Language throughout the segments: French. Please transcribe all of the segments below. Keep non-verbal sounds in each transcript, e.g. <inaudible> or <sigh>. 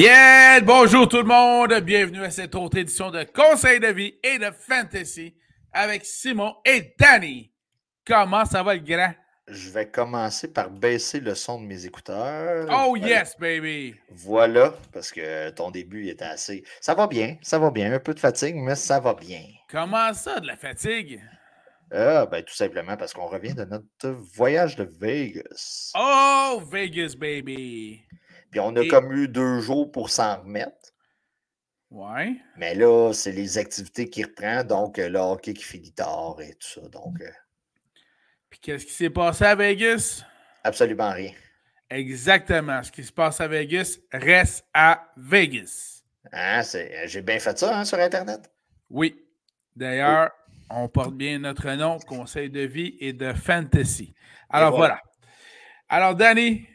Bien, bonjour tout le monde, bienvenue à cette autre édition de Conseil de vie et de Fantasy avec Simon et Danny. Comment ça va le grand? Je vais commencer par baisser le son de mes écouteurs. Oh Voilà. yes, baby! Voilà, parce que ton début était assez. Ça va bien, ça va bien. Un peu de fatigue, mais ça va bien. Comment ça, de la fatigue? Ah, ben, tout simplement parce qu'on revient de notre voyage de Vegas. Oh, Vegas, baby! Puis on a Et- comme eu deux jours pour s'en remettre. Ouais. Mais là, c'est les activités qui reprennent, donc euh, le hockey qui finit tard et tout ça. Donc, euh, Puis qu'est-ce qui s'est passé à Vegas? absolument rien. Exactement. Ce qui se passe à Vegas reste à Vegas. Hein, c'est- J'ai bien fait ça hein, sur Internet? Oui. D'ailleurs, on porte bien notre nom, Conseil de vie et de Fantasy. Alors voilà. voilà. Alors, Danny,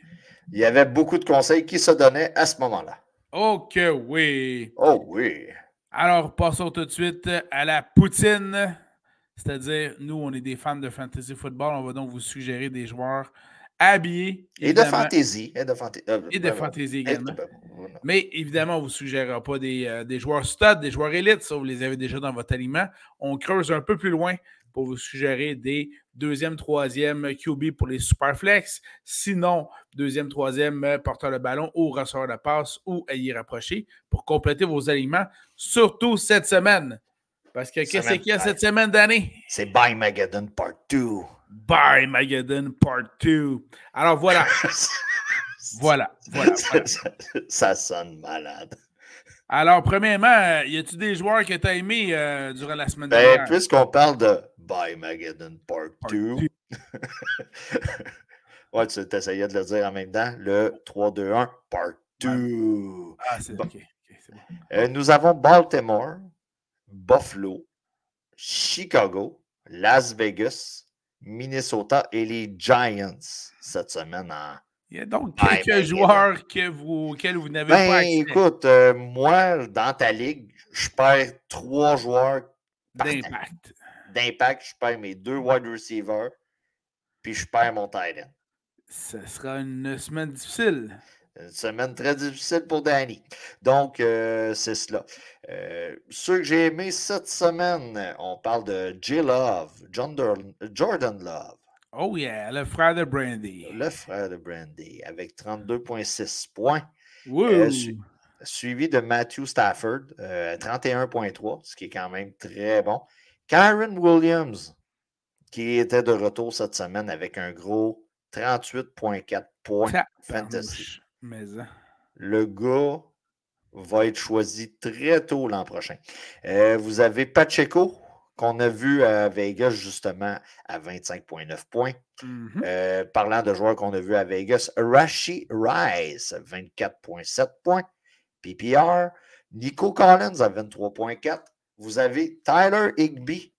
Il y avait beaucoup de conseils qui se donnaient à ce moment-là. oh que oui. Oh oui. Alors, passons tout de suite à la poutine. C'est-à-dire, nous, on est des fans de fantasy football. On va donc vous suggérer des joueurs habillés. Et de fantaisie. Et de fantaisie. Et de fantasy également. ben, voilà. Mais évidemment, on ne vous suggérera pas des, euh, des joueurs stud, des joueurs élites. Ça, vous les avez déjà dans votre aliment. On creuse un peu plus loin pour vous suggérer des deuxième, troisième QB pour les superflex. Sinon, deuxième, troisième euh, porteur de ballon ou receveur de passe ou à y rapprocher pour compléter vos aliments, surtout cette semaine. Parce que qu'est-ce qu'il y a cette semaine d'année? C'est By Mageddon Part 2. By Mageddon Part 2. Alors voilà, voilà, <laughs> voilà. voilà. ça, ça sonne malade. Alors, premièrement, euh, y a-tu des joueurs que tu as aimés euh, durant la semaine Ben, dernière? puisqu'on parle de By Mageddon Part Part 2. two. <laughs> ouais, tu essayais de le dire en même temps. Le 3-2-1 Part 2. Ah, c'est Bon. C'est bon. Euh, nous avons Baltimore, Buffalo, Chicago, Las Vegas, Minnesota et les Giants cette semaine en. Il y a donc quelques ben, joueurs que vous, auxquels vous n'avez pas Ben, accès écoute, euh, moi, dans ta ligue, je perds trois joueurs d'impact. d'impact. Je perds mes deux wide receivers, puis je perds mon tight end. Ce sera une semaine difficile. Une semaine très difficile pour Danny. Donc, euh, c'est cela. Euh, ceux que j'ai aimés cette semaine, on parle de J. Love, John Jordan Love, Oh yeah, le frère de Brandy. le frère de Brandy, avec 32,6 points, euh, su- suivi de Matthew Stafford, euh, 31,3, ce qui est quand même très bon. Karen Williams, qui était de retour cette semaine avec un gros 38,4 points. fantasy. Mais, hein. Le gars va être choisi très tôt l'an prochain. Euh, vous avez Pacheco, qu'on a vu à Vegas justement à 25,9 points. Mhm. Euh, parlant de joueurs qu'on a vu à Vegas, Rashi Rice, 24,7 points. PPR, Nico Collins à 23,4. Vous avez Tyler Higby,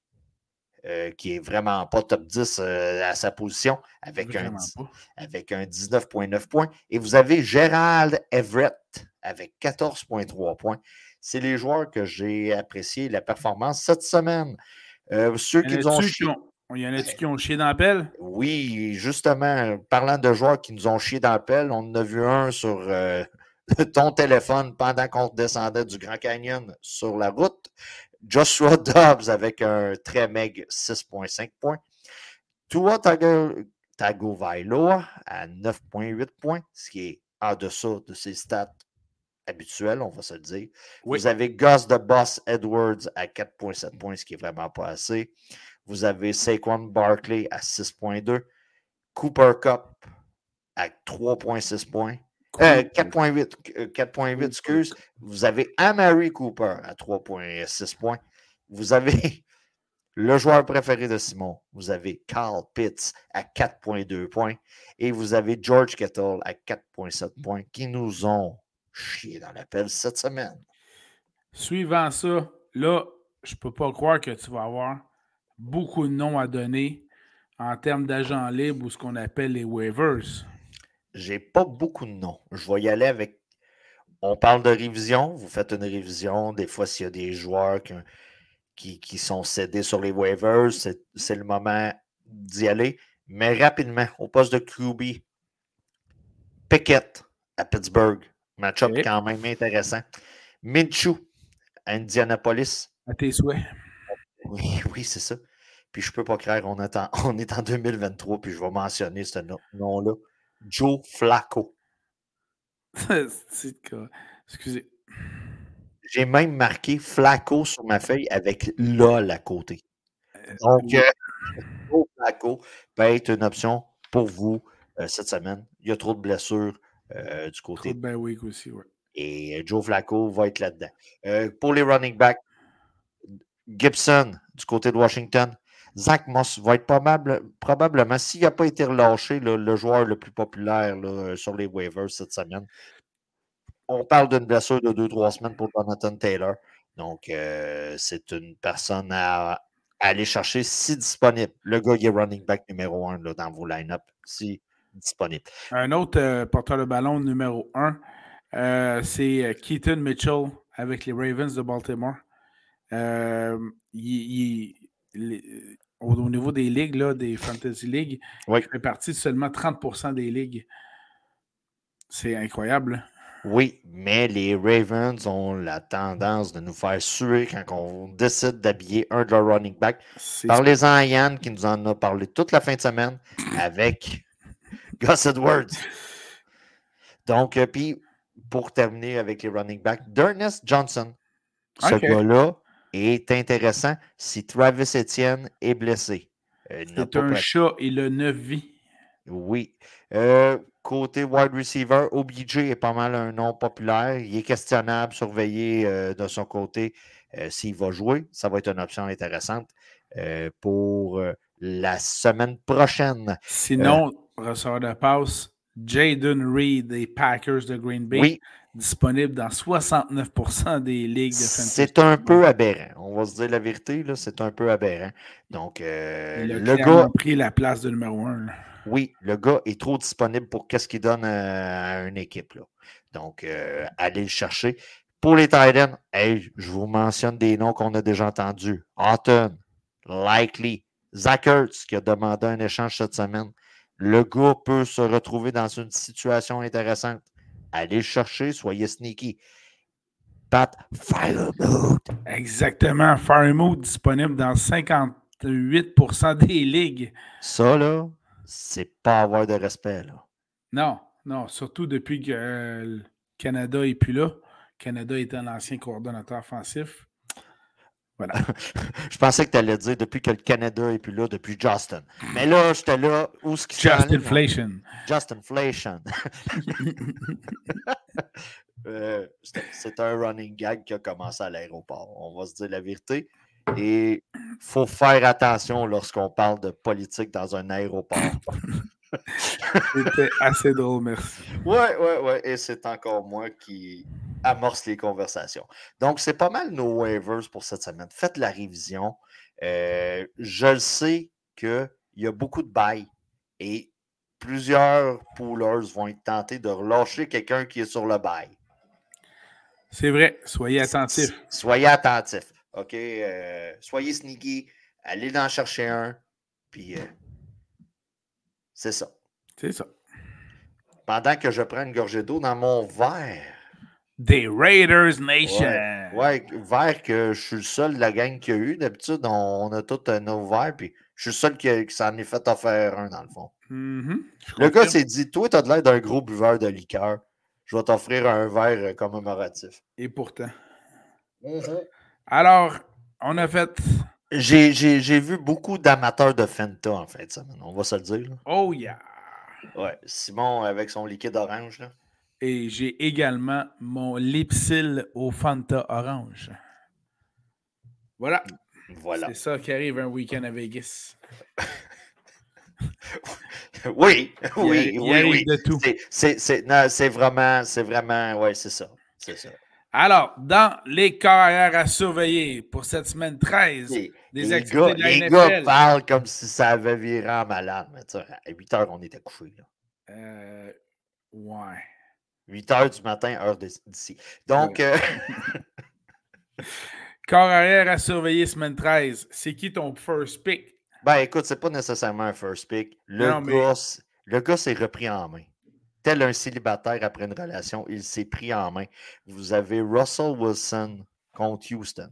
euh, qui est vraiment pas top 10 euh, à sa position, avec un, Vraiment dix- pas. avec un 19,9 points. Et vous avez Gérald Everett avec 14,3 points. C'est les joueurs que j'ai apprécié la performance cette semaine. Euh, ceux Il qui y nous en ont a-tu chié- qui ont- il y en a-tu qui ont chié dans la pelle? Oui, justement, parlant de joueurs qui nous ont chié dans la pelle, on en a vu un sur <laughs> ton téléphone pendant qu'on descendait du Grand Canyon sur la route. Joshua <laughs> Dobbs avec un très meg 6,5 points. Tua Tago- Tagovailoa à 9,8 points, ce qui est en dessous de ses stats habituels, on va se le dire. Oui. Vous avez Gus de Boss Edwards à 4,7 points, ce qui est vraiment pas assez. Vous avez Saquon Barkley à 6,2. Cooper Cup à 3,6 points. Euh, 4,8, euh, 4,8, excuse. Vous avez Amari Cooper à 3,6 points. Vous avez <laughs> le joueur préféré de Simon. Vous avez Carl Pitts à 4,2 points. Et vous avez George Kettle à 4,7 points qui nous ont chié dans la pelle cette semaine. Suivant ça, là, je peux pas croire que tu vas avoir beaucoup de noms à donner en termes d'agents libres ou ce qu'on appelle les waivers. J'ai pas beaucoup de noms. Je vais y aller avec. On parle de révision. Vous faites une révision. Des fois, s'il y a des joueurs qui, qui, qui sont cédés sur les waivers, c'est c'est le moment d'y aller. Mais rapidement, au poste de QB, Pickett à Pittsburgh Match-up quand même intéressant. Minshew, Indianapolis. À tes souhaits. Oui, oui, c'est ça. Puis je peux pas croire, on est en, <laughs> on est en 2023, puis je vais mentionner ce nom- nom-là. Joe Flacco. <laughs> Excusez. J'ai même marqué Flacco sur ma feuille avec LOL à côté. Donc, oui. euh, Joe Flacco peut être une option pour vous euh, cette semaine. Il y a trop de blessures euh, du Trop côté de Ben Week aussi, ouais. Et euh, Joe Flacco va être là-dedans. Euh, pour les running backs, Gibson du côté de Washington. Zach Moss va être probable- probablement, s'il n'a pas été relâché, le joueur le plus populaire euh, sur les waivers cette semaine. On parle d'une blessure de 2-3 semaines pour Jonathan Taylor. Donc, euh, c'est une personne à, aller chercher si disponible. Le gars qui est running back numéro 1 dans vos line-up, si disponible. Un autre euh, porteur de ballon numéro 1, c'est euh, Keaton Mitchell avec les Ravens de Baltimore. Il- au, au niveau des ligues, là, des Fantasy League, Oui. fait partie de seulement 30% des ligues. C'est incroyable. Oui, mais les Ravens ont la tendance de nous faire suer quand on décide d'habiller un de leurs running backs. C'est Parlez-en à Yann qui nous en a parlé toute la fin de semaine avec <laughs> Gus Edwards. Donc, euh, puis pour terminer avec les running backs, Dernest Johnson. Ce Ok. gars-là est intéressant si Travis Etienne est blessé. Euh, c'est un chat, il a 9 vies. Oui. Euh, côté wide receiver, OBJ est pas mal un nom populaire. Il est questionnable, surveillé euh, de son côté euh, s'il va jouer. Ça va être une option intéressante pour la semaine prochaine. Sinon, receveur de passe, Jaden Reed des Packers de Green Bay, Oui, disponible dans 69% des ligues de fantasy. c'est un peu aberrant. On va se dire la vérité, là, c'est un peu aberrant. Donc, euh, a le gars, pris la place de numéro 1. Oui, le gars est trop disponible pour qu'est-ce qu'il donne à, une équipe. là. Donc, euh, allez le chercher. Pour les Titans, hey, je vous mentionne des noms qu'on a déjà entendus. Anton, Likely, Zach Ertz, qui a demandé un échange cette semaine. Le gars peut se retrouver dans une situation intéressante. Allez le chercher, soyez sneaky. Pat Firemood. Exactement. Firemood disponible dans 58% des ligues. Ça, là, c'est pas avoir de respect, là. Non, non, surtout depuis que euh, le Canada n'est plus là. Canada était un ancien coordonnateur offensif. Voilà. <laughs> Je pensais que tu allais dire depuis que le Canada est plus là, depuis Justin. Mais là, j'étais là. Où est-ce qu'il s'en Just allait, mon- inflation. Just inflation. <laughs> Euh, c'est un running gag qui a commencé à l'aéroport. On va se dire la vérité. Et il faut faire attention lorsqu'on parle de politique dans un aéroport. <laughs> C'était assez drôle, merci. Ouais, ouais, ouais. Et c'est encore moi qui amorce les conversations. Donc, c'est pas mal nos waivers pour cette semaine. Faites la révision. Euh, je le sais qu'il y a beaucoup de bails et plusieurs poolers vont être tentés de relâcher quelqu'un qui est sur le bail. C'est vrai, soyez attentifs. Soyez attentifs. OK? Euh, soyez sneaky. Allez en chercher un. Puis, euh, c'est ça. C'est ça. Pendant que je prends une gorgée d'eau dans mon verre. Des Raiders Nation. Ouais, ouais, verre que je suis le seul de la gang qu'il y a eu. D'habitude, on, on a tous nos verres, puis je suis le seul qui, qui s'en est fait offert un, dans le fond. Mhm, je Le gars s'est dit Toi, tu as l'air d'un gros buveur de liqueur. Je vais t'offrir un verre euh, commémoratif. Et pourtant. Mhm. Alors, on a fait. J'ai vu beaucoup d'amateurs de Fenta en de semaine, on va se le dire. là. Oh yeah! Ouais, Simon avec son liquide orange. Là. Et j'ai également mon Lipsil au Fanta Orange. Voilà. Voilà. C'est ça qui arrive un week-end à Vegas. <laughs> Oui, Il oui, il oui, oui. de tout. C'est- vraiment, c'est vraiment, ouais, c'est ça. C'est ça. Alors, dans les carrières à surveiller pour cette semaine 13 Les, des les activités gars, de la les NFL. gars parlent comme si ça avait viré en malade. Mais à 8 heures, on était couchés. Là. Euh, ouais. 8 heures du matin, heure d'ici. Donc, euh, <laughs> Corps arrière à surveiller semaine 13. C'est qui ton first pick? ben écoute, c'est pas nécessairement un first pick. Le, Non, gars, le gars s'est repris en main. tel un célibataire après une relation, il s'est pris en main. Vous avez Russell Wilson contre Houston.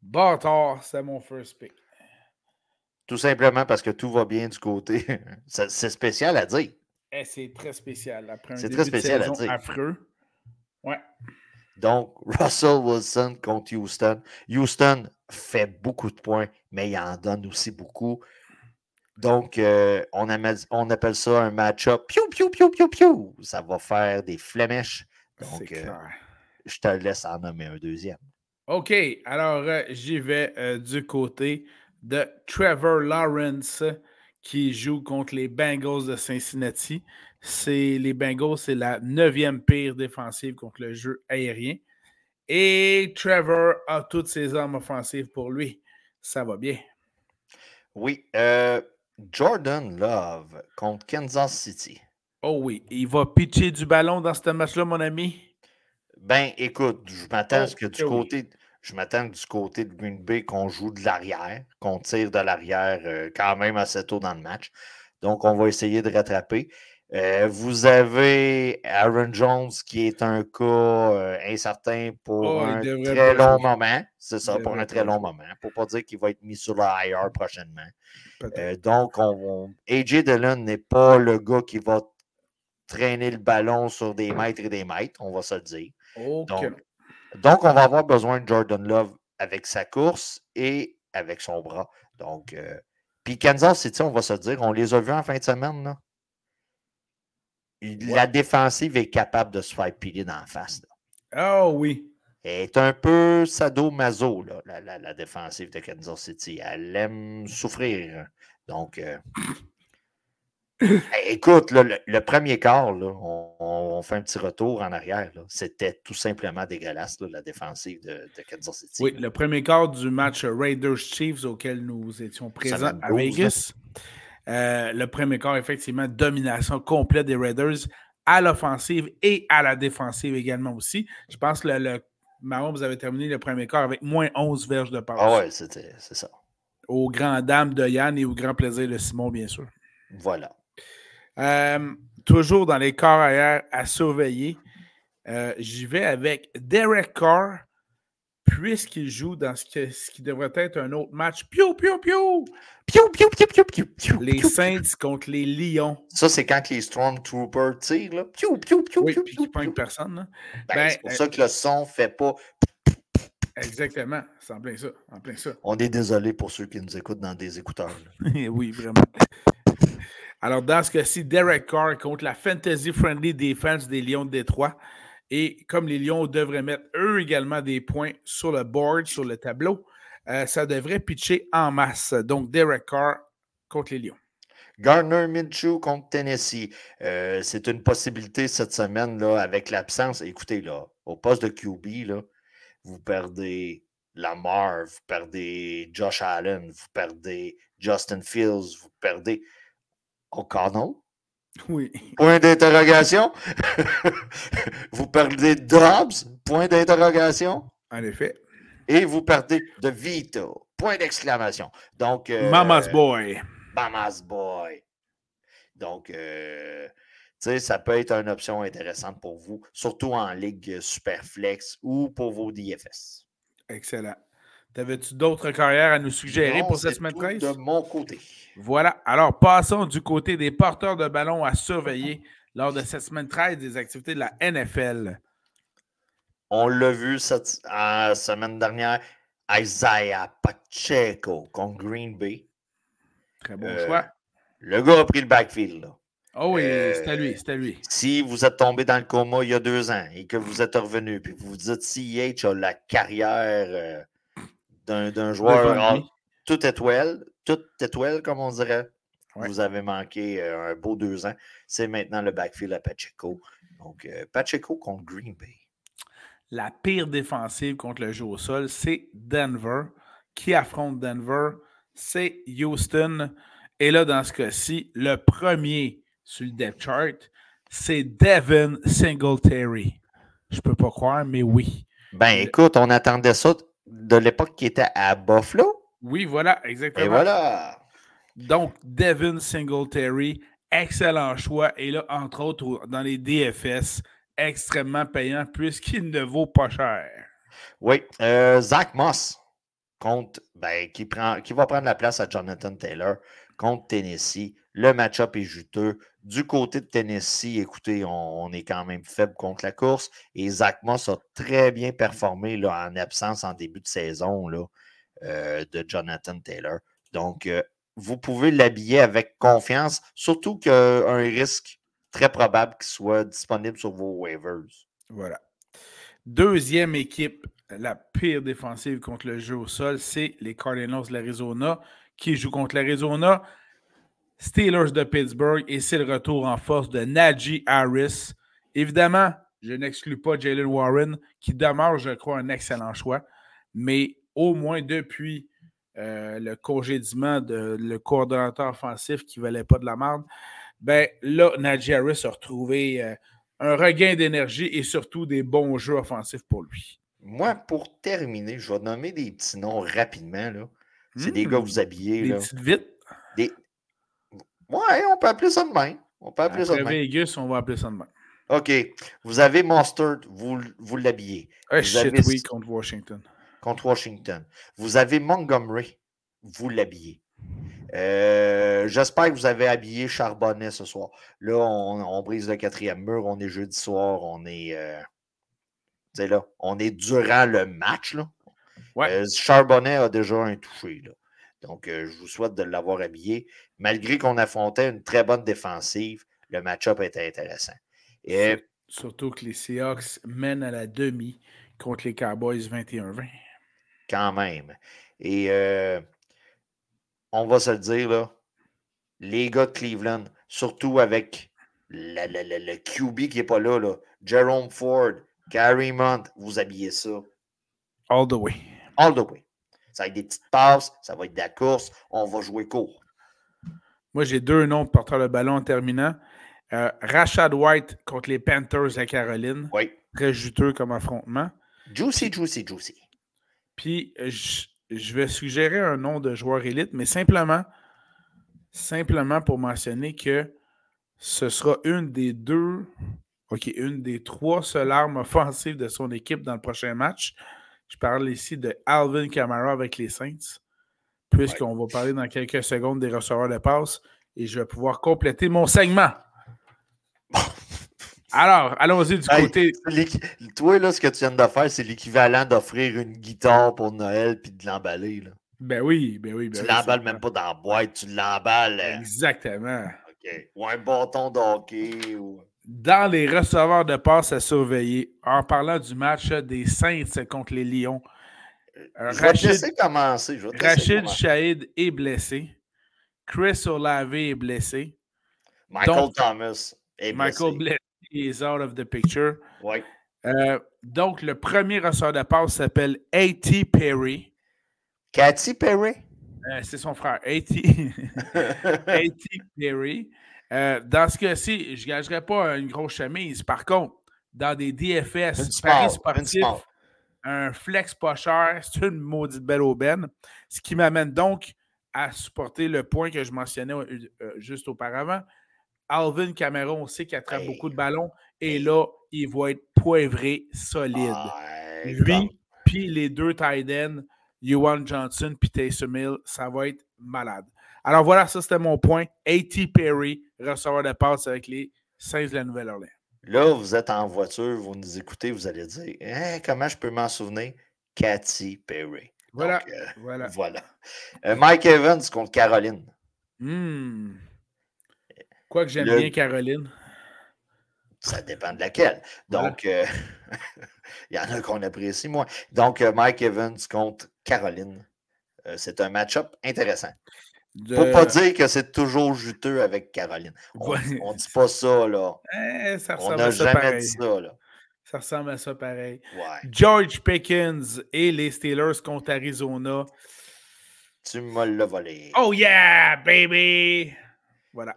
Bâtard, c'est mon first pick. Tout simplement parce que tout va bien du côté. <laughs> c'est spécial à dire. Eh, c'est très spécial. C'est très spécial à dire. Affreux. Ouais. Donc, Russell Wilson contre Houston. Houston fait beaucoup de points, mais il en donne aussi beaucoup. Donc, euh, on, appelle, ça un match-up. Piou, piou, piou, piou, piou. Ça va faire des flémèches. Donc, euh, je te laisse en nommer un deuxième. OK. Alors, euh, j'y vais du côté de Trevor Lawrence qui joue contre les Bengals de Cincinnati. C'est les Bengals, c'est la neuvième pire défensive contre le jeu aérien. Et Trevor a toutes ses armes offensives pour lui. Ça va bien. Oui. Euh, Jordan Love contre Kansas City. Oh oui, il va pitcher du ballon dans ce match-là, mon ami. Ben, écoute, je m'attends à ce que du côté. Je m'attends du côté de Green Bay qu'on joue de l'arrière, qu'on tire de l'arrière euh, quand même assez tôt dans le match. Donc, on va essayer de rattraper. Euh, vous avez Aaron Jones qui est un cas euh, incertain pour oh, un très long moment. C'est ça, pour un très long moment. Pour ne pas dire qu'il va être mis sur la IR prochainement. Euh, donc, on, AJ Dillon n'est pas le gars qui va traîner le ballon sur des mètres et des mètres, on va se le dire. Donc, on va avoir besoin de Jordan Love avec sa course et avec son bras. Donc, puis Kansas City, on va se dire, on les a vus en fin de semaine, là. La défensive est capable de se faire piler dans la face. Ah oui. Elle est un peu sado-maso, la, la, défensive de Kansas City. Elle aime souffrir. Donc, euh, écoute, le, premier quart, on, fait un petit retour en arrière. C'était tout simplement dégueulasse, la défensive de, Kansas City. Oui, le premier quart du match Raiders-Chiefs auquel nous étions présents à Vegas. Euh, le premier quart, effectivement, domination complète des Raiders à l'offensive et à la défensive également aussi. Je pense que le, le vous avez terminé le premier quart avec moins 11 verges de passe. Ah ouais, c'est ça. Au grand dame de Yann et au grand plaisir de Simon, bien sûr. Voilà. Euh, toujours dans les corps arrière à surveiller. Euh, j'y vais avec Derek Carr, puisqu'il joue dans ce, qui devrait être un autre match. Piou, piou, piou! Piou, piou, piou, piou, piou, piou Les Saints contre les Lions. Ça, c'est quand les Stormtroopers tirent, là. Piou, piou, piou, oui, piou, puis piou, piou. personne. Là. Ben, ben, c'est pour euh, ça que le son ne fait pas. Exactement, c'est en plein ça, en plein ça. On est désolé pour ceux qui nous écoutent dans des écouteurs. <laughs> oui, vraiment. Alors, dans ce cas-ci, Derek Carr contre la Fantasy Friendly Defense des Lions de Détroit. Et comme les Lions devraient mettre eux également des points sur le board, sur le tableau, euh, ça devrait pitcher en masse. Donc, Derek Carr contre les Lions. Gardner Minshew contre Tennessee. Euh, c'est une possibilité cette semaine là, avec l'absence. Écoutez, là, au poste de QB, vous perdez Lamar, vous perdez Josh Allen, vous perdez Justin Fields, vous perdez O'Connell. Oui. Point d'interrogation? <laughs> vous perdez Dobbs, point d'interrogation? En effet. Et vous perdez de Vito, point d'exclamation. Donc. Euh, Mama's boy. Mama's boy. Donc, euh, tu sais, ça peut être une option intéressante pour vous, surtout en Ligue Superflex ou pour vos DFS. Excellent. T'avais-tu d'autres carrières à nous suggérer pour cette semaine 13? De mon côté. Voilà. Alors, passons du côté des porteurs de ballon à surveiller lors de cette semaine 13 des activités de la NFL. On l'a vu cette semaine dernière. Isaiah Pacheco contre Green Bay. Très bon euh, choix. Le gars a pris le backfield. Oh oui, c'est à lui, à lui. Si vous êtes tombé dans le coma il y a deux ans et que vous êtes revenu, puis vous vous dites CH a la carrière euh, d'un joueur tout étoile, tout étoile, comme on dirait. Vous avez manqué euh, un beau deux ans. C'est maintenant le backfield à Pacheco. Donc, euh, Pacheco contre Green Bay. La pire défensive contre le jeu au sol, c'est Denver. Qui affronte Denver? C'est Houston. Et là, dans ce cas-ci, le premier sur le depth chart, c'est Devin Singletary. Je peux pas croire, mais oui. Ben écoute, on attendait ça de l'époque qui était à Buffalo. Oui, voilà, exactement. Et voilà. Donc, Devin Singletary excellent choix. Et là, entre autres, dans les DFS, extrêmement payant puisqu'il ne vaut pas cher. Oui. Euh, Zach Moss contre, ben, qui, prend, qui va prendre la place à Jonathan Taylor contre Tennessee. Le match-up est juteux. Du côté de Tennessee, écoutez, on, est quand même faible contre la course. Et Zach Moss a très bien performé en absence en début de saison euh, de Jonathan Taylor. Donc, euh, vous pouvez l'habiller avec confiance, surtout qu'un risque très probable qu'il soit disponible sur vos waivers. Voilà. Deuxième équipe, la pire défensive contre le jeu au sol, c'est les Cardinals de l'Arizona qui jouent contre l'Arizona. Steelers de Pittsburgh et c'est le retour en force de Najee Harris. Évidemment, je n'exclus pas Jalen Warren, qui demeure, je crois, un excellent choix, mais au moins depuis euh, le congédiement de le coordonnateur offensif qui ne valait pas de la merde, ben là, Najee Harris a retrouvé euh, un regain d'énergie et surtout des bons jeux offensifs pour lui. Moi, pour terminer, je vais nommer des petits noms rapidement. Là. C'est des gars que hmm. vous habillez. Des petites vite. Des... Ouais, on peut appeler ça de même. On peut appeler ça de Vegas, on va appeler ça de même. OK. Vous avez Mustard, vous, vous l'habillez. Ah, shit, oui, contre Washington. Contre Washington. Vous avez Montgomery, vous l'habillez. Euh, j'espère que vous avez habillé Charbonnet ce soir. Là, on, brise le quatrième mur. On est jeudi soir. On est. Euh, là, on est durant le match. Là. Euh, Charbonnet a déjà un touché. Là. Donc, je vous souhaite de l'avoir habillé. Malgré qu'on affrontait une très bonne défensive, le match-up était intéressant. Et, Surtout que les Seahawks mènent à la demi contre les Cowboys 21-20. Quand même. Et on va se le dire, là, les gars de Cleveland, surtout avec le QB qui n'est pas là, là, Jerome Ford, Gary Mont, vous habillez ça. All the way. All the way. Ça va être des petites passes, ça va être de la course, on va jouer court. Moi, j'ai deux noms de porteurs de ballon en terminant. Euh, Rashad White contre les Panthers à Caroline. Oui. Très juteux comme affrontement. Juicy, juicy, juicy. Puis, je, je vais suggérer un nom de joueur élite, mais simplement, simplement pour mentionner que ce sera une des deux, OK, une des trois seules armes offensives de son équipe dans le prochain match. Je parle ici de Alvin Kamara avec les Saints, puisqu'on va parler dans quelques secondes des receveurs de passe et je vais pouvoir compléter mon segment. <laughs> Alors, allons-y du côté. Toi, là, ce que tu viens de faire, c'est l'équivalent d'offrir une guitare pour Noël puis de l'emballer. Ben oui, ben oui. Ben tu l'emballes même pas dans la boîte, tu l'emballes. Euh, Exactement. OK. Ou un bâton d'hockey. Ou... Dans les receveurs de passe à surveiller, en parlant du match des Saints contre les Lions, je Rachid, vais te commencer. Rachid Shahid est blessé. Chris Olave est blessé. Michael Thomas est blessé. Michael blessé is out of the picture. Euh, donc, le premier receveur de passe s'appelle A.T. Perry. Cathy Perry? Euh, c'est son frère, A.T. A.T. <laughs> <laughs> Perry. Euh, dans ce cas-ci, je ne gagerais pas une grosse chemise. Par contre, dans des DFS, paris sportifs, un flex pas cher, <laughs> c'est une maudite belle aubaine. Ce qui m'amène donc à supporter le point que je mentionnais juste auparavant. Alvin Cameron, on sait qu'il attrape beaucoup de ballons. Et là, il va être poivré solide. Lui, puis les deux tight ends, Yuan Johnson puis Taysom Hill, ça va être malade. Alors voilà, ça c'était mon point. A.T. Perry, receveur de passe avec les Saints de la Nouvelle-Orléans. Là, vous êtes en voiture, vous nous écoutez, vous allez dire hein, comment je peux m'en souvenir? Cathy Perry. Voilà. Euh, voilà. voilà. Euh, Mike Evans contre Caroline. Hmm. Quoi que j'aime bien Caroline. Ça dépend de laquelle. Donc, euh, <laughs> il y en a qu'on apprécie moins. Donc, Mike Evans contre Caroline. C'est un match-up intéressant. Pour ne pas dire que c'est toujours juteux avec Caroline. On ne dit pas ça, là. Eh, ça on n'a jamais pareil. dit ça, là. Ça ressemble à ça pareil. George Pickens et les Steelers contre Arizona. Tu me l'as volé. Oh yeah, baby! Voilà.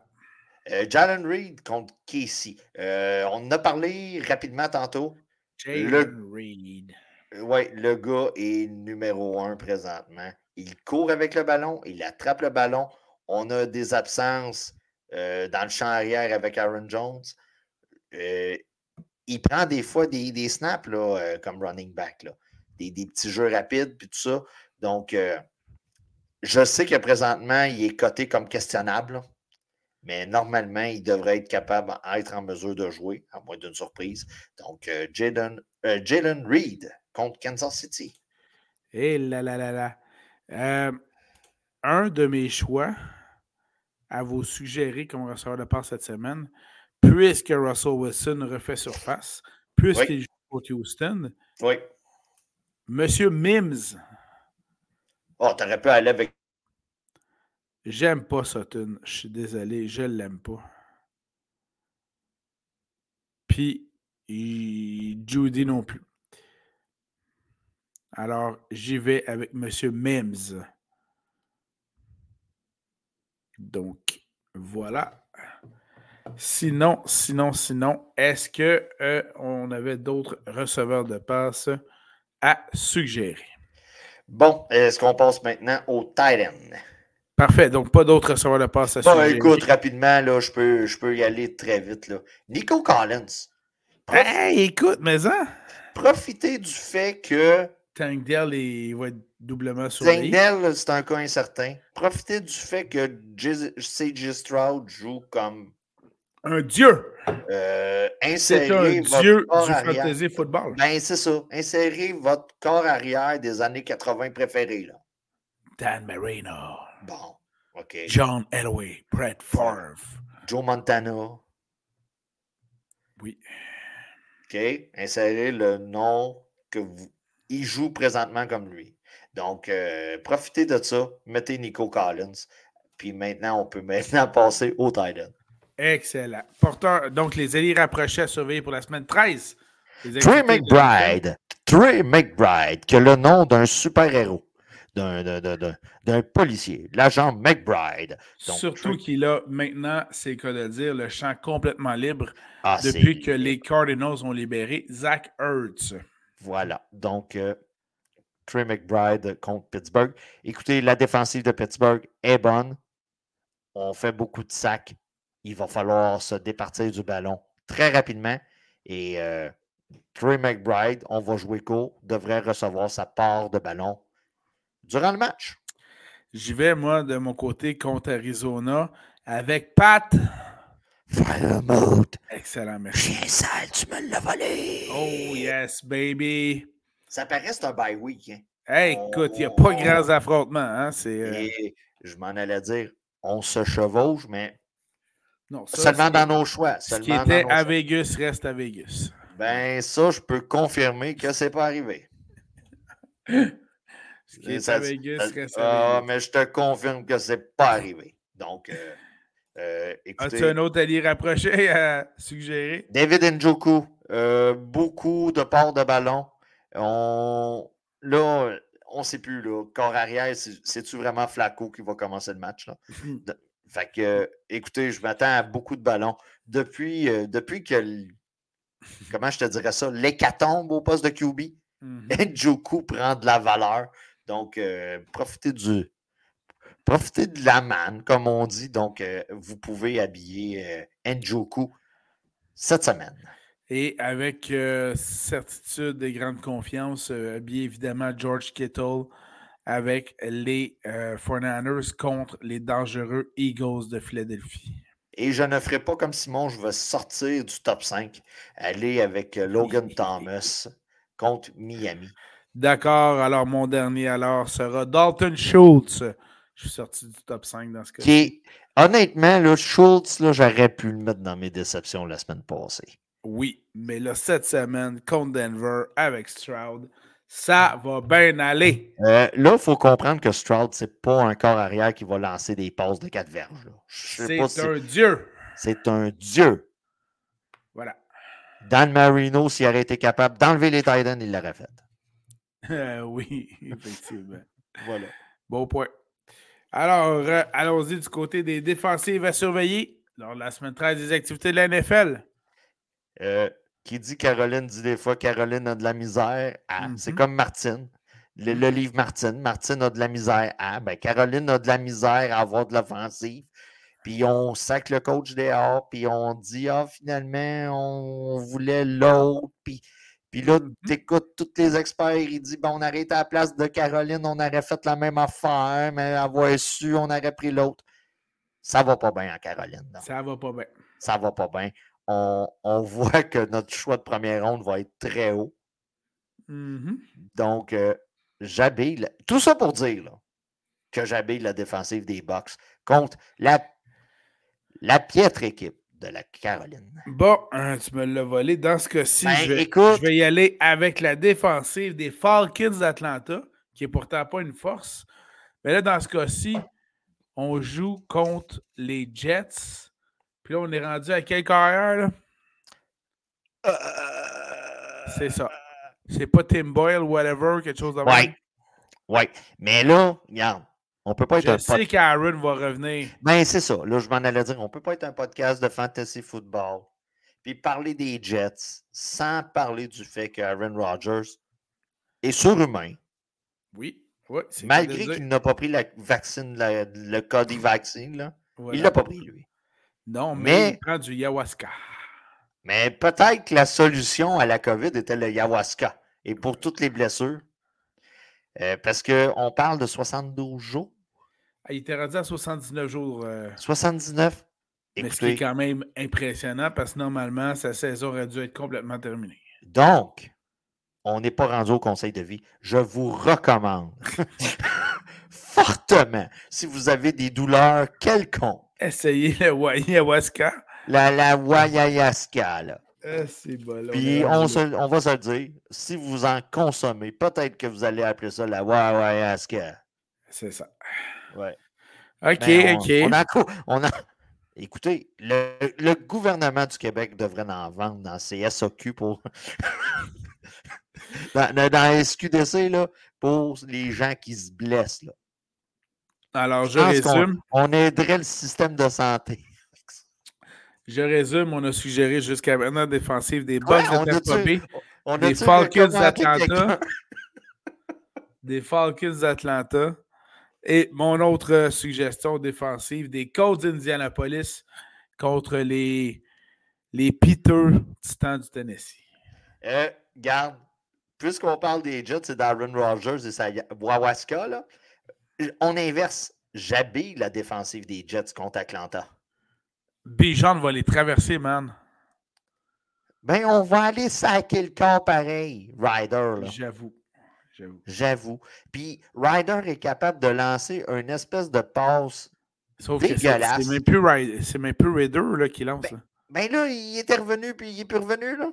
Euh, Jalen Reed contre Casey. Euh, on en a parlé rapidement tantôt. Jalen Reed. Oui, le gars est numéro un présentement. Il court avec le ballon, il attrape le ballon. On a des absences euh, dans le champ arrière avec Aaron Jones. Euh, il prend des fois des, snaps là, euh, comme running back, là. Des, petits jeux rapides, puis tout ça. Donc, je sais que présentement, il est coté comme questionnable, mais normalement, il devrait être capable d'être en mesure de jouer, à moins d'une surprise. Donc, Jalen Reed contre Kansas City. Et eh là là là là. un de mes choix, à vous suggérer comme receveur de passe cette semaine, puisque Russell Wilson refait surface, puisqu'il joue contre Houston. Oui. Monsieur Mims. Oh, t'aurais pu aller avec. J'aime pas Sutton. Je suis désolé, je l'aime pas. Puis, Judy non plus. Alors, j'y vais avec Monsieur Mims. Donc, voilà. Sinon, sinon, sinon, est-ce qu'on euh, avait d'autres receveurs de passe à suggérer? Bon, est-ce qu'on passe maintenant au Titan? Parfait. Donc, pas d'autres receveurs de passe à bon, Écoute, rapidement, là, je peux, je peux y aller très vite. Là. Nico Collins. Hey, écoute, mais ça. Profitez du fait que Tank Dell il va être doublement surveillé. Dell, c'est un cas incertain. Profitez du fait que C.J. Stroud joue comme un dieu. Euh, c'est un dieu du fantasy football. Ben, c'est ça. Insérez votre corps arrière des années 80 préférés. Là. Dan Marino. Bon, OK. John Elway, Brett Favre. Joe Montana. Oui. OK. Insérez le nom que vous il joue présentement comme lui. Donc, euh, profitez de ça. Mettez Nico Collins. Puis maintenant, on peut <laughs> maintenant passer au Titan. Excellent. Porteur, donc, les alliés rapprochés à surveiller pour la semaine 13. Trey McBride. Trey McBride, qui a le nom d'un super-héros, d'un policier, l'agent McBride. Surtout qu'il a maintenant, c'est le cas de dire, le champ complètement libre ah, depuis que les Cardinals ont libéré Zach Ertz. Voilà. Donc, euh, Trey McBride contre Pittsburgh. Écoutez, la défensive de Pittsburgh est bonne. On fait beaucoup de sacs. Il va falloir se départir du ballon très rapidement. Et euh, Trey McBride, on va jouer court, devrait recevoir sa part de ballon durant le match. J'y vais, moi, de mon côté, contre Arizona avec Pat. Fire mode. Excellent, merci. Chien sale, tu me l'as volé. Oh yes, baby. Ça paraît c'est un bye week. Hein? Hey, écoute, il n'y a pas de grands affrontements. Hein? Euh je m'en allais dire, on se chevauche, mais non, seulement dans nos choix. Ce qui était à Vegas reste à Vegas. Ben, ça, je peux confirmer que c'est pas arrivé. <laughs> Ce qui est à Vegas reste à ah, Vegas. mais je te confirme que c'est pas arrivé. Donc, euh, euh, As-tu un autre allié rapproché <laughs> à suggérer? David Njoku, euh, beaucoup de ports de ballon. On, là, on ne sait plus. Là, corps arrière, c'est-tu vraiment Flaco qui va commencer le match? Là? fait que, écoutez, je m'attends à beaucoup de ballons. Depuis, euh, depuis que, comment je te dirais ça, l'hécatombe au poste de QB, mm <laughs> Njoku prend de la valeur. Donc, profitez du, profitez de la manne, comme on dit. Donc, euh, vous pouvez habiller euh, Njoku cette semaine. Et avec euh, certitude et grande confiance, habiller évidemment George Kittle avec les 49ers contre les dangereux Eagles de Philadelphie. Et je ne ferai pas comme Simon, je vais sortir du top 5, aller avec Logan Thomas contre Miami. D'accord, alors mon dernier alors sera Dalton Schultz je suis sorti du top 5 dans ce cas. Qui honnêtement, là, Schultz, là, j'aurais pu le mettre dans mes déceptions la semaine passée. Oui, mais là, cette semaine, contre Denver, avec Stroud, ça va bien aller. Euh, là, il faut comprendre que Stroud, c'est pas un corps arrière qui va lancer des passes de quatre verges. C'est un dieu. C'est un dieu. Voilà. Dan Marino, s'il aurait été capable d'enlever les Titans, il l'aurait fait. <laughs> Euh, oui, effectivement. voilà. Bon point. Alors, euh, allons-y du côté des défensives à surveiller lors de la semaine 13 des activités de la NFL. Euh, qui dit Caroline dit des fois Caroline a de la misère. Ah, C'est mhm. comme Martine. Le, livre Martine. Martine a de la misère. Ah, ben Caroline a de la misère à avoir de l'offensive. puis on sac le coach dehors, puis on dit Ah, finalement, on voulait l'autre, puis. Puis là, Mhm. tu écoutes tous les experts, ils disent bon, on aurait été à la place de Caroline, on aurait fait la même affaire, mais avoir su, on aurait pris l'autre. Ça va pas bien en Caroline. non. Ça va pas bien. Ça va pas bien. On, on <laughs> voit que notre choix de première ronde va être très haut. Mhm. Donc, euh, j'habille. Tout ça pour dire là, que j'habille la défensive des Bucks contre la, la piètre équipe de la Caroline. Bon, hein, tu me l'as volé. Dans ce cas-ci, Ben, je, vais, écoute. je vais y aller avec la défensive des Falcons d'Atlanta, qui est pourtant pas une force. Mais là, dans ce cas-ci, on joue contre les Jets. Puis là, on est rendu à quel carrière, là? C'est ça. C'est pas Tim Boyle, whatever, quelque chose de même. Oui. Oui. Mais là, regarde, on peut pas être Je un sais qu'Aaron va revenir. Ben, c'est ça. Là, je m'en allais dire, on peut pas être un podcast de fantasy football. Puis parler des Jets sans parler du fait qu'Aaron Rodgers est surhumain. Oui. Malgré qu'il n'a pas pris la vaccine, la- le Cody vaccine, là. Voilà. Il l'a pas pris, lui. Non, mais, Mais- il prend du ayahuasca. Mais peut-être que la solution à la COVID était le ayahuasca. Et pour toutes les blessures. Euh, parce qu'on parle de 72 jours. Ah, il était rendu à 79 jours. euh, 79. mais ce qui est Écoutez, quand même impressionnant parce que normalement, sa saison aurait dû être complètement terminée. donc, on n'est pas rendu au conseil de vie. Je vous recommande <laughs> fortement, si vous avez des douleurs quelconques, Essayez le ayahuasca. la, la ayahuasca, là. Ah, c'est bon. Puis on, se- va se le dire, si vous en consommez, peut-être que vous allez appeler ça la ayahuasca. C'est ça. Ouais. OK, Ben, on, OK. on a on a- Écoutez, le, le gouvernement du Québec devrait en vendre dans ses SOQ pour. <laughs> dans, dans, SQDC, là, pour les gens qui se blessent. Là. Alors, je pense qu'on- résume. On aiderait le système de santé. Je résume. On a suggéré jusqu'à maintenant défensive des Ouais, Bucks on de Tampa Bay, Des Falcons d'Atlanta. des Falcons d'Atlanta et mon autre euh, suggestion défensive des Colts d'Indianapolis contre les, les Peter Titans du Tennessee. Euh, garde, puisqu'on parle des Jets et d'Aaron Rodgers et sa Wawaska, là, on inverse. J'habille la défensive des Jets contre Atlanta. Bijan va les traverser, man. Ben, on va aller saquer le corps pareil, Ryder. J'avoue. J'avoue. J'avoue. Puis Ryder est capable de lancer une espèce de passe. Sauf que c'est Dégueulasse. c'est même plus Ryder, c'est même plus Raider là, qui lance. là. Ben là, il était revenu, puis il est plus revenu, là.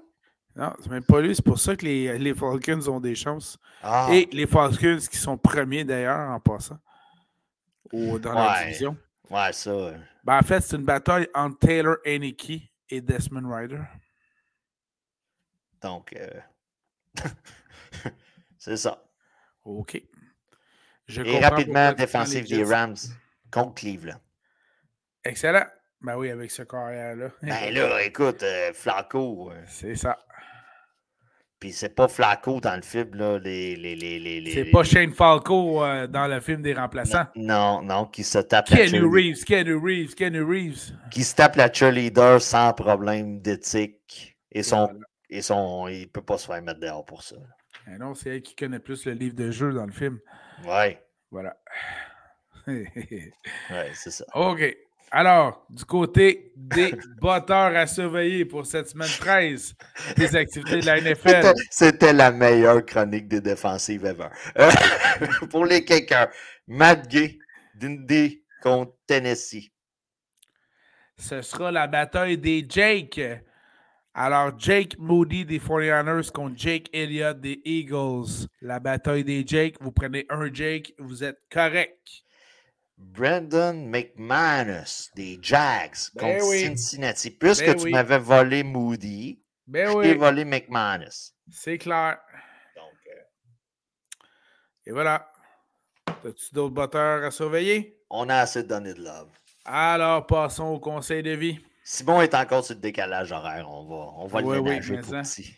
Non, c'est même pas lui. C'est pour ça que les, les Falcons ont des chances. Ah, Et les Falcons qui sont premiers d'ailleurs en passant au- dans la division. Ouais, ça. euh, Ben, en fait, c'est une bataille entre Taylor Heineke et Desmond Ryder. Donc, euh, <laughs> c'est ça. OK. Je Et rapidement, défensive des. Rams contre Cleveland. Excellent. Ben oui, avec ce carrière-là. Ben là, écoute, euh, Flacco, euh, C'est ça. Puis c'est pas Flacco dans le film, là, les... les, les, les, C'est pas Shane Falco euh, dans le film des remplaçants. Non, non, qui se tape Reeves, Kenny Reeves, Kenny Reeves. qui se tape la cheerleader sans problème d'éthique. Et son, Voilà. et son, il peut pas se faire mettre dehors pour ça. Eh non, c'est elle qui connaît plus le livre de jeu dans le film. Ouais, Voilà. <laughs> ouais, c'est ça. OK. Alors, du côté des <laughs> batteurs à surveiller pour cette semaine 13 des activités de la NFL. C'était- la meilleure chronique des défensives ever. Euh, <laughs> pour les kickers, Matt Gay, Dindy contre Tennessee. ce sera la bataille des Jake. Alors, Jake Moody des 49ers contre Jake Elliott des Eagles. La bataille des Jake. Vous prenez un Jake, vous êtes correct. Brandon McManus des Jags Ben contre oui. Cincinnati. Puisque Ben tu oui. m'avais volé Moody, Ben je t'ai volé McManus. c'est clair. Donc, euh, Et voilà. As-tu d'autres batteurs à surveiller? on a assez donné de love. Alors, passons au conseil de vie. Simon est encore sur le décalage horaire. On va, on va Oui, le ménager pour petit.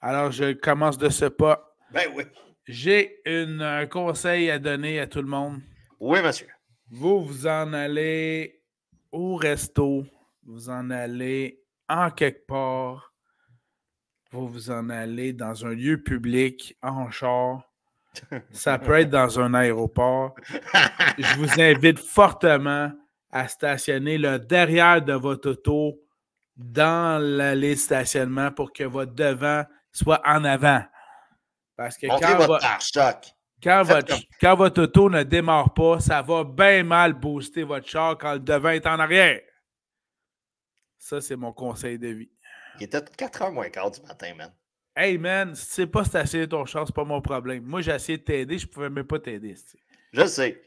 Alors, je commence de ce pas. Ben oui. J'ai un conseil à donner à tout le monde. Oui, monsieur. Vous, vous en allez au resto, vous en allez en quelque part, vous vous en allez dans un lieu public en char. Ça peut être dans un aéroport. Je vous invite fortement à stationner le derrière de votre auto dans l'allée de stationnement pour que votre devant soit en avant. Parce que Montrez quand, votre vo- pare-choc. Quand votre, quand votre auto ne démarre pas, ça va bien mal booster votre char quand le devant est en arrière. Ça, c'est mon conseil de vie. Il était 4h moins quart du matin, man. Hey man, si tu sais pas stationner ton char, c'est pas mon problème. Moi, j'ai essayé de t'aider, je pouvais même pas t'aider. Je sais.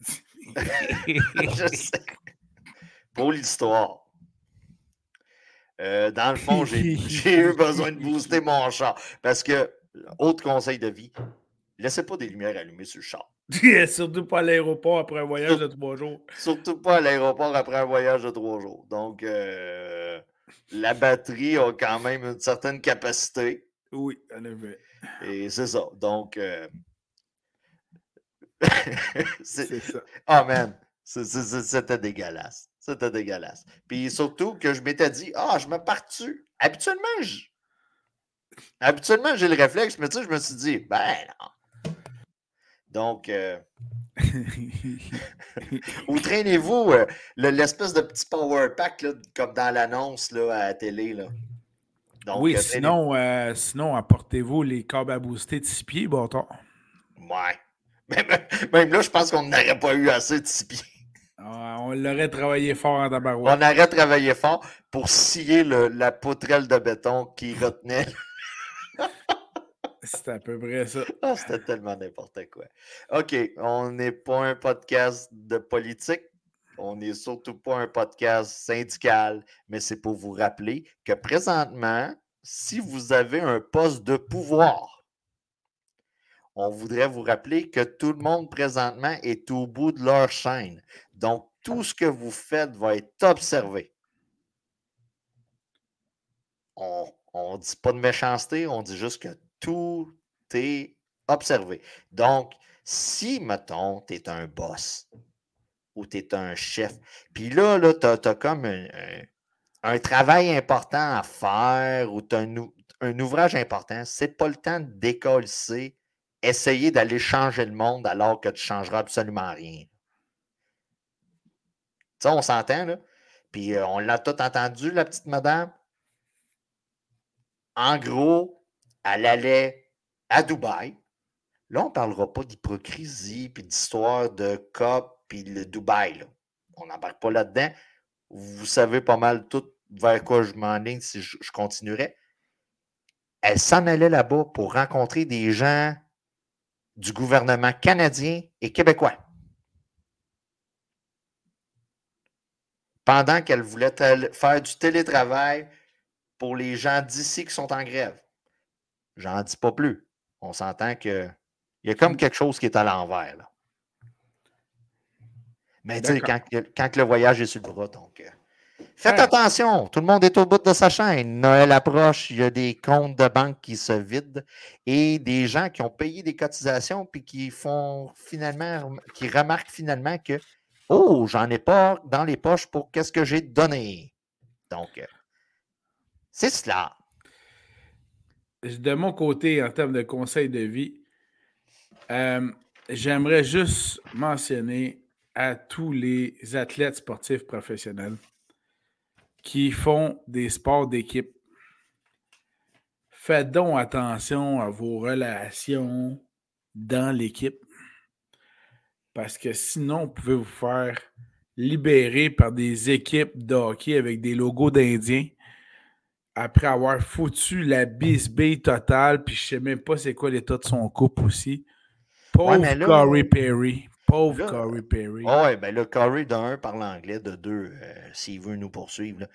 <laughs> <laughs> Je sais. Pour l'histoire. Euh, dans le fond, j'ai j'ai eu besoin de booster mon char. Parce que, autre conseil de vie, laissez pas des lumières allumées sur le char. <laughs> Surtout pas à l'aéroport après un voyage de trois jours. Surtout pas à l'aéroport après un voyage de trois jours. Donc, euh, la batterie a quand même une certaine capacité. Oui, en effet. Et c'est ça. Donc, euh, <laughs> c'est- ça. Ah, man, c'était dégueulasse. C'était dégueulasse. Puis surtout que je m'étais dit, ah, je me pars-tu? Habituellement, je- habituellement, j'ai le réflexe, mais tu sais, je me suis dit, ben non. Donc, euh, <laughs> où traînez-vous euh, le- l'espèce de petit power pack, là, comme dans l'annonce à la télé? Là? Donc, oui, euh, sinon, euh, sinon, apportez-vous les câbles à booster de 6 pieds, traînez- Ouais. <laughs> Même, même là, je pense qu'on n'aurait pas eu assez de six pieds. Ah, on l'aurait travaillé fort en tabarouette. On aurait travaillé fort pour scier le- la poutrelle de béton qui retenait. <laughs> C'est à peu près ça. Ah, c'était tellement n'importe quoi. OK, on n'est pas un podcast de politique. On n'est surtout pas un podcast syndical, mais c'est pour vous rappeler que présentement, si vous avez un poste de pouvoir, on voudrait vous rappeler que tout le monde présentement est au bout de leur chaîne. Donc, tout ce que vous faites va être observé. On ne dit pas de méchanceté, on dit juste que tout est observé. Donc, si, mettons, tu es un boss ou tu es un chef, puis là, là tu as, comme un, travail important à faire ou tu as un, ou- un ouvrage important, c'est pas le temps de décoller, essayer d'aller changer le monde alors que tu changeras absolument rien. Ça, on s'entend, là? Puis euh, on l'a tout entendu, la petite madame? En gros, elle allait à Dubaï. Là, on ne parlera pas d'hypocrisie puis d'histoire de COP puis le Dubaï. là. On n'embarque pas là-dedans. Vous savez pas mal tout vers quoi je m'enligne si je, je. Elle s'en allait là-bas pour rencontrer des gens du gouvernement canadien et québécois. Pendant qu'elle voulait faire du télétravail pour les gens d'ici qui sont en grève. J'en dis pas plus. On s'entend que il y a comme quelque chose qui est à l'envers. Mais tu sais, quand, le voyage est sur le bras, donc. euh, Faites Ouais. attention, tout le monde est au bout de sa chaîne. Noël approche, il y a des comptes de banque qui se vident et des gens qui ont payé des cotisations puis qui font finalement, qui remarquent finalement que Oh, j'en ai pas dans les poches pour qu'est-ce que j'ai donné. Donc, euh, c'est cela. De mon côté, en termes de conseils de vie, euh, j'aimerais juste mentionner à tous les athlètes sportifs professionnels qui font des sports d'équipe. Faites donc attention à vos relations dans l'équipe. Parce que sinon, vous pouvez vous faire libérer par des équipes de avec des logos d'Indiens après avoir foutu la bisbille totale, puis je sais même pas c'est quoi l'état de son couple aussi. Pauvre là- Corey Perry. Pauvre Là- Corey Perry. Oui, ben le Corey, d'un, parle anglais, de deux, euh, s'il veut nous poursuivre.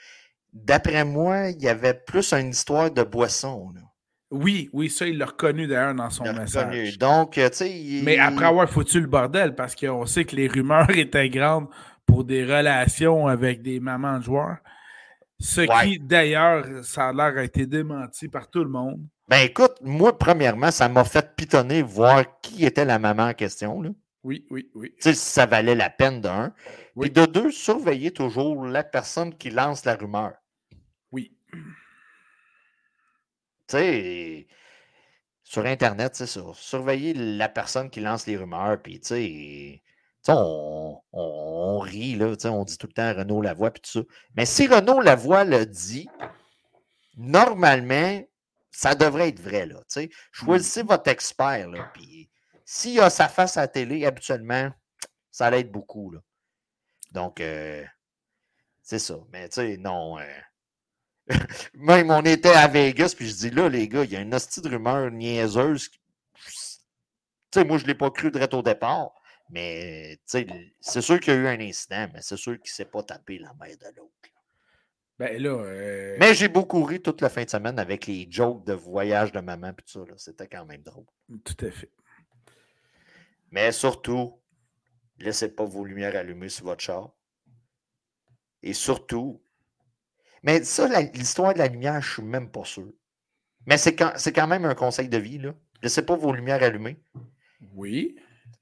D'après moi, il y avait plus une histoire de boisson. là. Oui, oui, ça, il l'a reconnu d'ailleurs dans son Il message. reconnu. Donc, euh, tu sais. il- Mais après avoir foutu le bordel, parce qu'on sait que les rumeurs <laughs> étaient grandes pour des relations avec des mamans de joueurs. Ce Ouais. qui, d'ailleurs, ça a l'air a été démenti par tout le monde. Ben écoute, moi, premièrement, ça m'a fait pitonner voir qui était la maman en question. Là. Oui, oui, oui. Tu sais, si ça valait la peine d'un. Oui. Et de deux, surveillez toujours la personne qui lance la rumeur. Oui. Tu sais, sur Internet, c'est ça. Surveillez la personne qui lance les rumeurs, puis tu sais, on, rit, là, on dit tout le temps Renaud Lavoie, puis tout ça. Mais si Renaud Lavoie le dit, normalement, ça devrait être vrai, là, sais. Choisissez votre expert, puis s'il a sa face à la télé, habituellement, ça l'aide beaucoup, là. Donc, euh, c'est ça. Mais tu sais, non. euh, <laughs> Même on était à Vegas, puis je dis là, les gars, il y a une hostie de rumeur niaiseuse. Tu sais, moi, je ne l'ai pas cru direct au départ. Mais c'est sûr qu'il y a eu un incident, mais c'est sûr qu'il ne s'est pas tapé la mère de l'autre. Ben là, euh, Mais j'ai beaucoup ri toute la fin de semaine avec les jokes de voyage de maman, puis tout ça. C'était quand même drôle. tout à fait. Mais surtout, laissez pas vos lumières allumées sur votre char. Et surtout, mais ça, l'histoire de la lumière, je ne suis même pas sûr. Mais c'est quand, c'est quand même un conseil de vie, là. Laissez pas vos lumières allumées. Oui.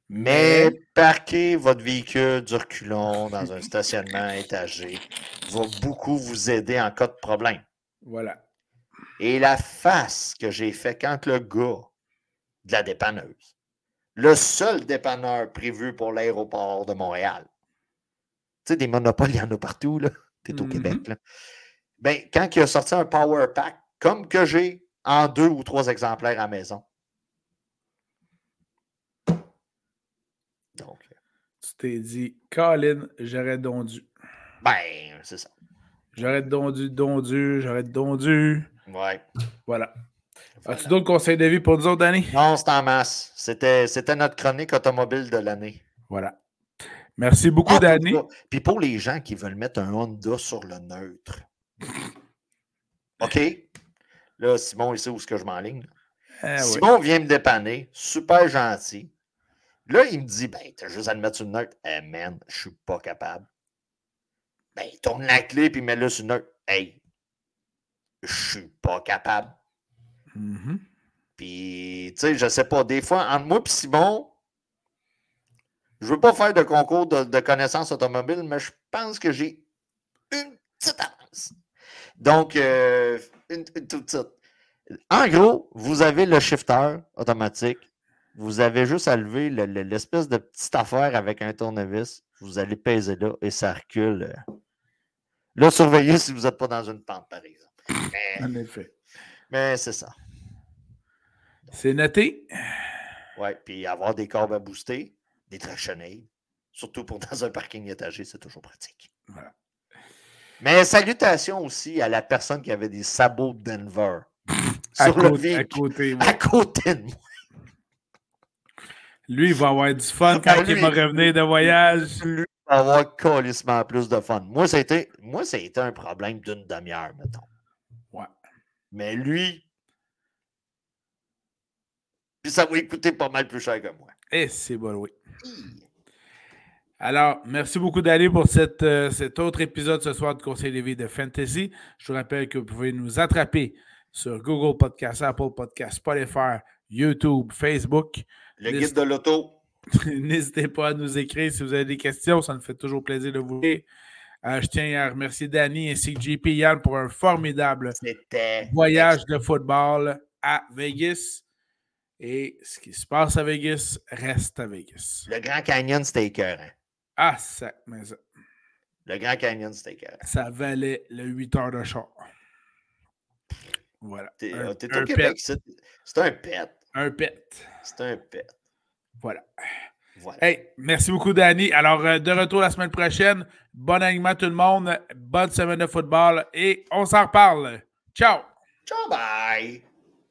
Mais parquer votre véhicule du reculon dans un stationnement étagé va beaucoup vous aider en cas de problème. Voilà. Et la face que j'ai fait quand le gars de la dépanneuse, le seul dépanneur prévu pour l'aéroport de Montréal, tu sais, des monopoles, il y en a partout, là. T'es au Mhm. Québec, là. Ben, quand il a sorti un power pack, comme que j'ai en deux ou trois exemplaires à la maison. Donc, Tu t'es dit, Colin, j'aurais dondu. ben, c'est ça. J'aurais dondu, dondu, j'aurais dondu. Ouais. Voilà. As-tu d'autres conseils de vie pour nous autres, Danny? Non, c'est en masse. C'était, c'était notre chronique automobile de l'année. Voilà. Merci beaucoup, Ah, Danny. Puis pour les gens qui veulent mettre un Honda sur le neutre. <laughs> OK? Là, Simon, il sait où est-ce que je m'enligne. ouais. Simon vient me dépanner, super gentil. Là, il me dit, ben, t'as juste à le mettre sur le neutre. Eh, man, je suis pas capable. Ben, tourne la clé puis mets-le sur le neutre. Hey, je suis pas capable. Mhm. Puis, tu sais, je sais pas, des fois, entre moi et Simon, je veux pas faire de concours de, de connaissances automobiles, mais je pense que j'ai une petite avance. Donc, euh, une, une toute petite. En gros, vous avez le shifter automatique. Vous avez juste à lever le- le- l'espèce de petite affaire avec un tournevis. Vous allez peser là et ça recule. euh. Là, surveillez si vous n'êtes pas dans une pente, par exemple. Mais, En effet. mais c'est ça. C'est noté. Oui, puis avoir des corbes à booster, des tractionnés, surtout pour <laughs> dans un parking étagé, c'est toujours pratique. Voilà. Mais salutations aussi à la personne qui avait des sabots de Denver À, sur le côté, à côté, ouais. à côté de moi. Lui, il va avoir du fun quand Ah, il va revenir de voyage. Lui, il va avoir colissement plus de fun. Moi, ça a été, moi, été un problème d'une demi-heure, mettons. Ouais. Mais lui, puis ça va coûter pas mal plus cher que moi. Et c'est bon, oui. Alors, merci beaucoup d'aller pour cette, euh, cet autre épisode ce soir de Conseil de vie de Fantasy. Je vous rappelle que vous pouvez nous attraper sur Google Podcast, Apple Podcast, Spotify, YouTube, Facebook. Le guide de l'auto. <laughs> N'hésitez pas à nous écrire si vous avez des questions. Ça nous fait toujours plaisir de vous lire. Euh, je tiens à remercier Danny ainsi que JP Yann pour un formidable voyage de football à Vegas. Et ce qui se passe à Vegas reste à Vegas. Le Grand Canyon, c'était écœurant. Ah, ça, mais ça, Le Grand Canyon, c'était écœurant. ça valait le 8 heures de char. Voilà. T'es au Québec, c'est un pet. Un pet. C'est un pet. Voilà. Voilà. Hey, merci beaucoup, Danny. Alors, euh, de retour la semaine prochaine. Bon alignement, tout le monde. Bonne semaine de football et on s'en reparle. Ciao! Ciao, bye!